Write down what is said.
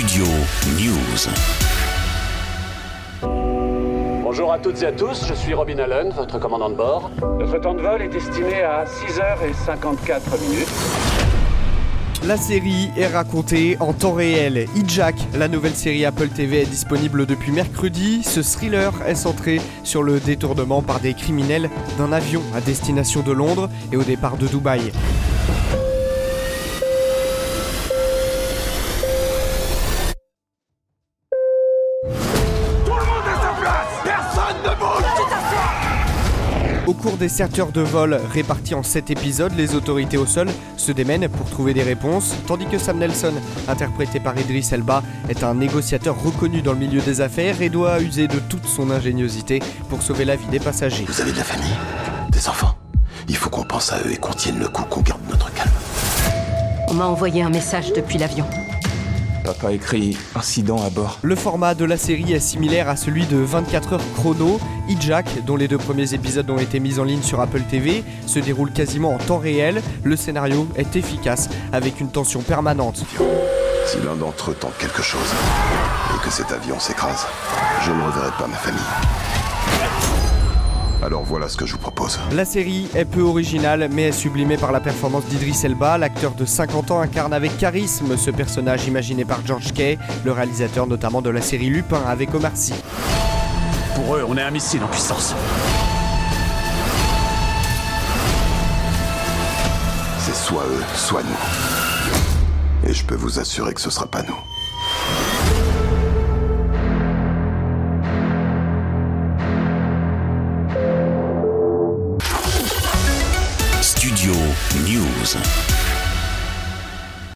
Studio News. Bonjour à toutes et à tous, je suis Robin Allen, votre commandant de bord. Notre temps de vol est estimé à 6h54 minutes. La série est racontée en temps réel. Hijack, la nouvelle série Apple TV, est disponible depuis mercredi. Ce thriller est centré sur le détournement par des criminels d'un avion à destination de Londres et au départ de Dubaï. Au cours des 7 heures de vol réparties en 7 épisodes, les autorités au sol se démènent pour trouver des réponses, tandis que Sam Nelson, interprété par Idris Elba, est un négociateur reconnu dans le milieu des affaires et doit user de toute son ingéniosité pour sauver la vie des passagers. Vous avez de la famille? Des enfants? Il faut qu'on pense à eux et qu'on tienne le coup, qu'on garde notre calme. On m'a envoyé un message depuis l'avion. Papa écrit incident à bord. Le format de la série est similaire à celui de 24 heures chrono. Hijack, dont les deux premiers épisodes ont été mis en ligne sur Apple TV, se déroule quasiment en temps réel. Le scénario est efficace, avec une tension permanente. Si l'un d'entre eux tente quelque chose et que cet avion s'écrase, je ne reverrai pas ma famille. Alors voilà ce que je vous propose. La série est peu originale, mais est sublimée par la performance d'Idris Elba. L'acteur de 50 ans incarne avec charisme ce personnage imaginé par George Kay, le réalisateur notamment de la série Lupin avec Omar Sy. Pour eux, on est un missile en puissance. C'est soit eux, soit nous. Et je peux vous assurer que ce sera pas nous. Studio News.